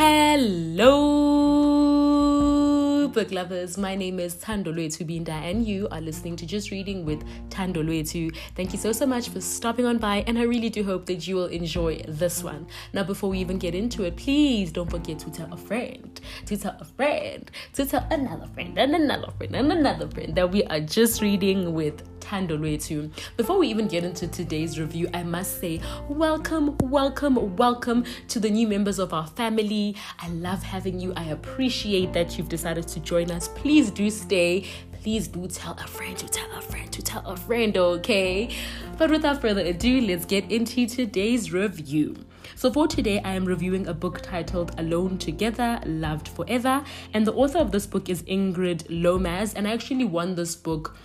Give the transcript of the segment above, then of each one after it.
Hello, book lovers. My name is Tando Binda, and you are listening to Just Reading with Tando Thank you so, so much for stopping on by, and I really do hope that you will enjoy this one. Now, before we even get into it, please don't forget to tell a friend, to tell a friend, to tell another friend, and another friend, and another friend that we are just reading with Before we even get into today's review, I must say welcome, welcome, welcome to the new members of our family. I love having you. I appreciate that you've decided to join us. Please do stay. Please do tell a friend to tell a friend to tell a friend, okay? But without further ado, let's get into today's review. So, for today, I am reviewing a book titled Alone Together, Loved Forever. And the author of this book is Ingrid Lomas. And I actually won this book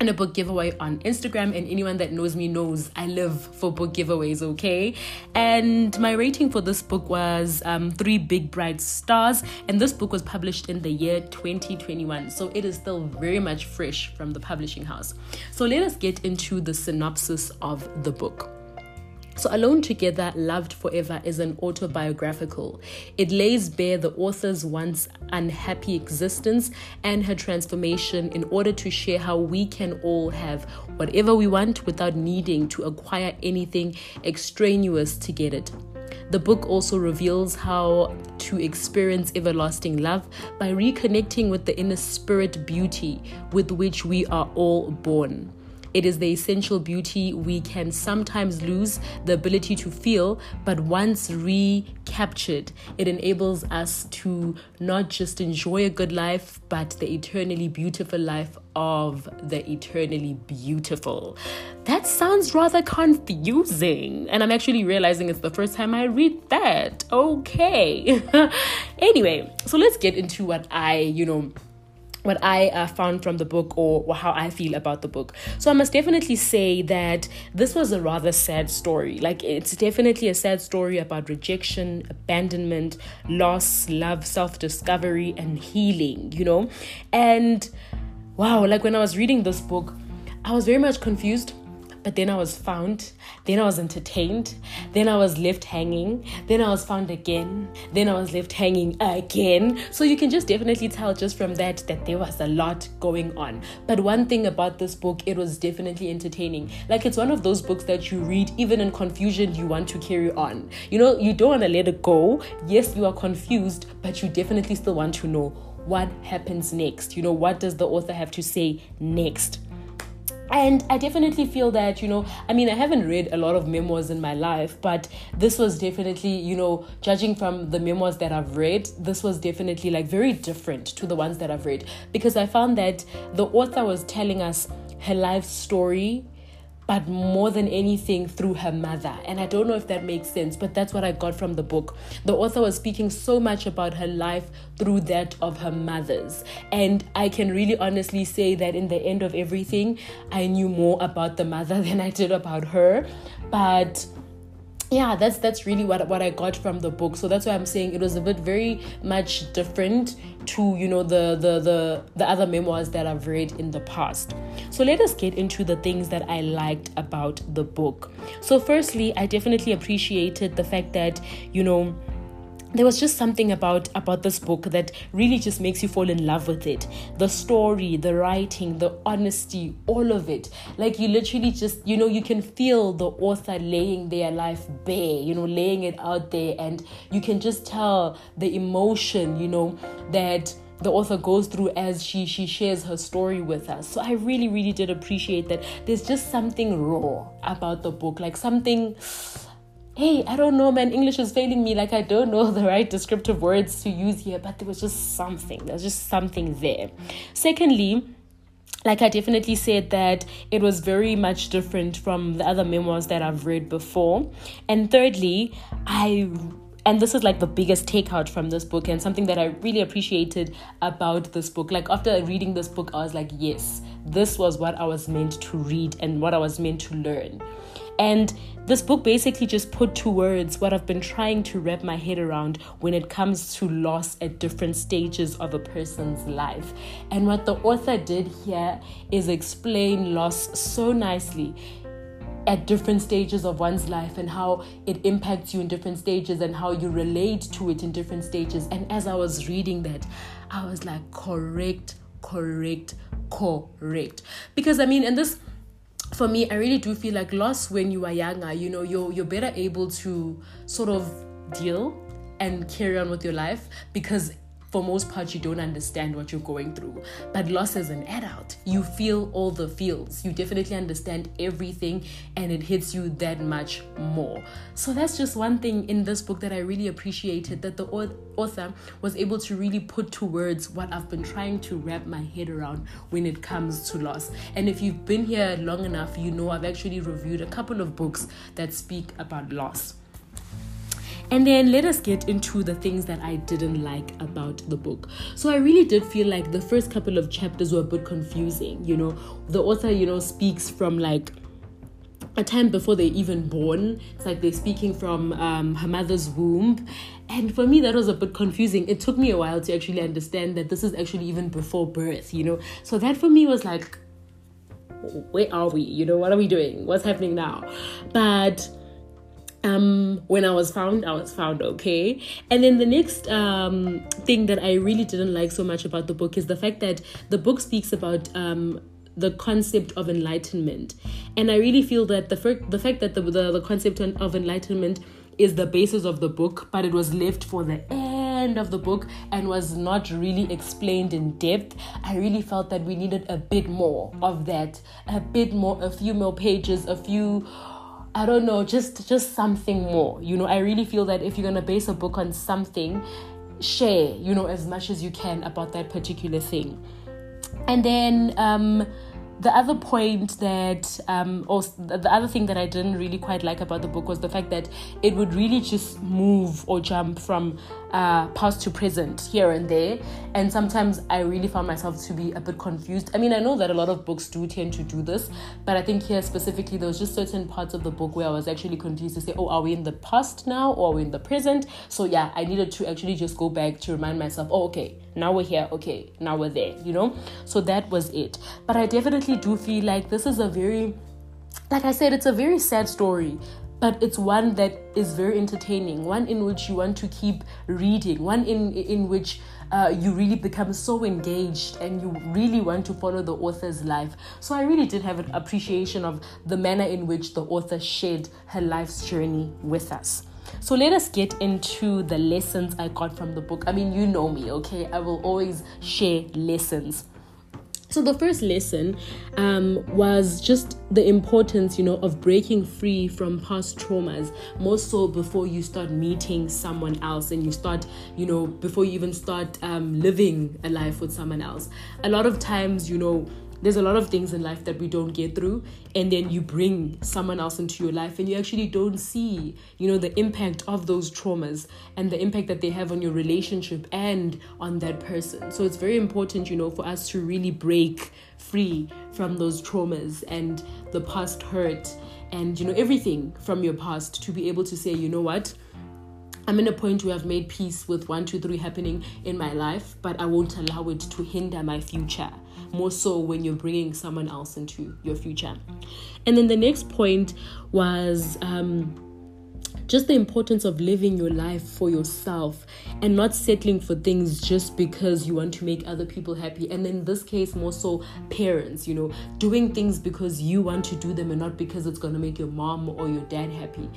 and a book giveaway on Instagram. And anyone that knows me knows I live for book giveaways, okay? And my rating for this book was um, three big bright stars. And this book was published in the year 2021. So it is still very much fresh from the publishing house. So let us get into the synopsis of the book. So, Alone Together, Loved Forever is an autobiographical. It lays bare the author's once unhappy existence and her transformation in order to share how we can all have whatever we want without needing to acquire anything extraneous to get it. The book also reveals how to experience everlasting love by reconnecting with the inner spirit beauty with which we are all born. It is the essential beauty we can sometimes lose the ability to feel, but once recaptured, it enables us to not just enjoy a good life, but the eternally beautiful life of the eternally beautiful. That sounds rather confusing, and I'm actually realizing it's the first time I read that. Okay. anyway, so let's get into what I, you know, what I uh, found from the book or, how I feel about the book. So I must definitely say that this was a rather sad story. Like it's definitely a sad story about rejection, abandonment, loss, love, self-discovery and healing, you know? And wow, like when I was reading this book, I was very much confused but then I was found, then I was entertained, then I was left hanging, then I was found again, then I was left hanging again. So you can just definitely tell just from that that there was a lot going on. But one thing about this book, it was definitely entertaining. Like it's one of those books that you read even in confusion, you want to carry on. You know, you don't want to let it go. Yes, you are confused, but you definitely still want to know what happens next. You know, what does the author have to say next? And I definitely feel that, you know, I mean, I haven't read a lot of memoirs in my life, but this was definitely, you know, judging from the memoirs that I've read, this was definitely like very different to the ones that I've read. Because I found that the author was telling us her life story but more than anything through her mother. And I don't know if that makes sense, but that's what I got from the book. The author was speaking so much about her life through that of her mother's. And I can really honestly say that in the end of everything, I knew more about the mother than I did about her. But yeah that's that's really what what i got from the book. So that's why i'm saying it was a bit very much different to you know the the the the other memoirs that i've read in the past. So let us get into the things that i liked about the book. So firstly i definitely appreciated the fact that you know there was just something about about this book that really just makes you fall in love with it. The story the writing the honesty all of it. Like you literally just you know you can feel the author laying their life bare you know laying it out there. And you can just tell the emotion you know that the author goes through as she she shares her story with us. So i really really did appreciate that there's just something raw about the book. Like something hey, I don't know, man, English is failing me. Like, I don't know the right descriptive words to use here, but there was just something. There was just something there. Secondly, like I definitely said that it was very much different from the other memoirs that I've read before. And thirdly, I and this is like the biggest takeout from this book and something that I really appreciated about this book. Like after reading this book, I was like, yes, this was what I was meant to read and what I was meant to learn. And this book basically just put to words what I've been trying to wrap my head around when it comes to loss at different stages of a person's life. And what the author did here is explain loss so nicely. at different stages of one's life and how it impacts you in different stages and how you relate to it in different stages. And as I was reading that, I was like, correct, correct, correct. Because I mean, and this for me, I really do feel like loss when you are younger, you know, you're you're better able to sort of deal and carry on with your life because for most part you don't understand what you're going through. But loss as an adult you feel all the feels. You definitely understand everything and it hits you that much more. So that's just one thing in this book that i really appreciated that the author was able to really put to words what i've been trying to wrap my head around when it comes to loss. And if you've been here long enough you know i've actually reviewed a couple of books that speak about loss and then let us get into the things that I didn't like about the book. So I really did feel like the first couple of chapters were a bit confusing. You know, the author, you know, speaks from like a time before they're even born. It's like they're speaking from um, her mother's womb. And for me, that was a bit confusing. It took me a while to actually understand that this is actually even before birth, you know? So that for me was like, where are we? You know, what are we doing? What's happening now? But um, when I was found, I was found okay. And then the next um, thing that I really didn't like so much about the book is the fact that the book speaks about um, the concept of enlightenment, and I really feel that the the fact that the, the the concept of enlightenment is the basis of the book, but it was left for the end of the book and was not really explained in depth. I really felt that we needed a bit more of that, a bit more, a few more pages, a few I don't know, just just something more. You know, I really feel that if you're gonna base a book on something, share, you know, as much as you can about that particular thing. And then um the other point that um or the other thing that i didn't really quite like about the book was the fact that it would really just move or jump from uh, past to present here and there. And sometimes i really found myself to be a bit confused. I mean i know that a lot of books do tend to do this but i think here specifically there was just certain parts of the book where i was actually confused to say oh are we in the past now or are we in the present? So yeah i needed to actually just go back to remind myself oh okay now we're here. Okay now we're there you know? So that was it. But i definitely do feel like this is a very like i said it's a very sad story but it's one that is very entertaining one in which you want to keep reading one in in which uh, you really become so engaged and you really want to follow the author's life. So i really did have an appreciation of the manner in which the author shared her life's journey with us so let us get into the lessons I got from the book. I mean, you know me, okay? I will always share lessons. So the first lesson um, was just the importance, you know, of breaking free from past traumas. More so before you start meeting someone else and you start, you know, before you even start um, living a life with someone else. A lot of times, you know, there's a lot of things in life that we don't get through and then you bring someone else into your life and you actually don't see you know the impact of those traumas and the impact that they have on your relationship and on that person so it's very important you know for us to really break free from those traumas and the past hurt and you know everything from your past to be able to say you know what I'm in a point where I've made peace with one, two, three happening in my life, but I won't allow it to hinder my future. More so when you're bringing someone else into your future. And then the next point was um, just the importance of living your life for yourself and not settling for things just because you want to make other people happy. And in this case, more so parents, you know, doing things because you want to do them and not because it's going to make your mom or your dad happy.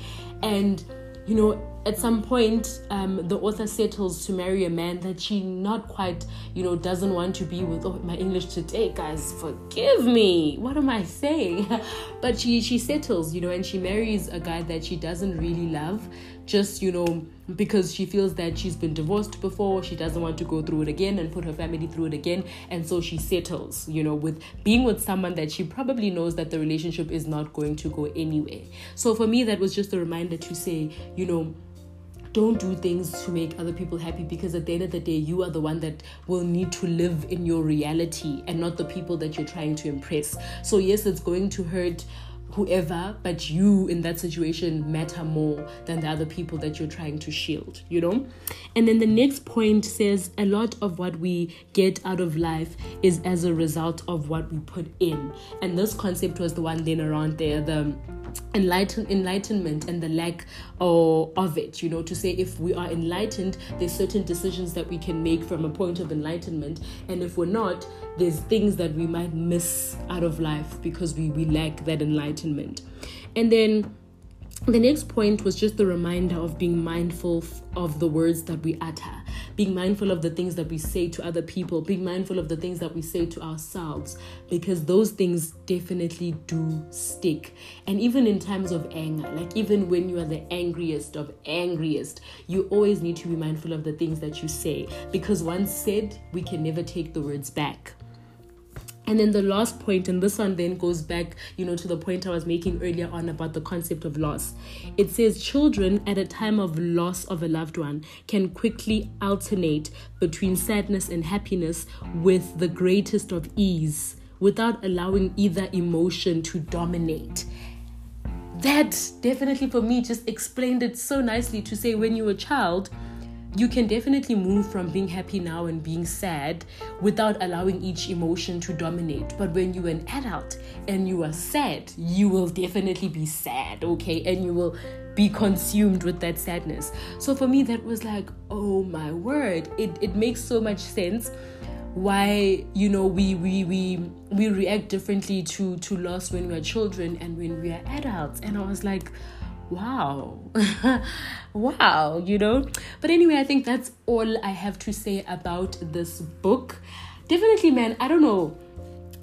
And you know, at some point, um, the author settles to marry a man that she not quite, you know, doesn't want to be with. Oh, my English today, guys, forgive me. What am I saying? but she she settles, you know, and she marries a guy that she doesn't really love, just you know because she feels that she's been divorced before she doesn't want to go through it again and put her family through it again and so she settles you know with being with someone that she probably knows that the relationship is not going to go anywhere so for me that was just a reminder to say you know don't do things to make other people happy because at the end of the day you are the one that will need to live in your reality and not the people that you're trying to impress so yes it's going to hurt whoever, but you in that situation matter more than the other people that you're trying to shield, you know? And then the next point says a lot of what we get out of life is as a result of what we put in. And this concept was the one then around there, the enlighten enlightenment and the lack or of it you know to say if we are enlightened there's certain decisions that we can make from a point of enlightenment. And if we're not there's things that we might miss out of life because we we lack that enlightenment. And then the next point was just the reminder of being mindful of the words that we utter, being mindful of the things that we say to other people, being mindful of the things that we say to ourselves, because those things definitely do stick. And even in times of anger, like even when you are the angriest of angriest, you always need to be mindful of the things that you say, because once said, we can never take the words back. And then the last point, and this one then goes back, you know, to the point I was making earlier on about the concept of loss. It says children at a time of loss of a loved one can quickly alternate between sadness and happiness with the greatest of ease without allowing either emotion to dominate that definitely for me just explained it so nicely to say when you're a child you can definitely move from being happy now and being sad without allowing each emotion to dominate. But when you're an adult and you are sad, you will definitely be sad, okay? And you will be consumed with that sadness. So for me, that was like, oh my word, it, it makes so much sense why you know we we we we react differently to to loss when we're children and when we are adults and i was like wow. Wow you know? But anyway i think that's all i have to say about this book. Definitely man i don't know.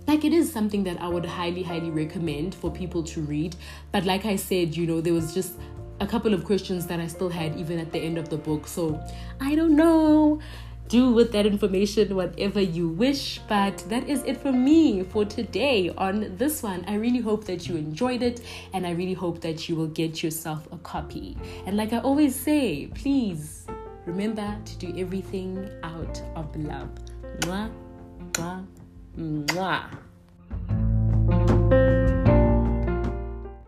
Like it is something that i would highly highly recommend for people to read. But like i said you know there was just a couple of questions that i still had even at the end of the book. So i don't know do with that information whatever you wish. But that is it for me for today on this one. I really hope that you enjoyed it and I really hope that you will get yourself a copy. And like I always say, please remember to do everything out of love. Mwah, mwah, mwah.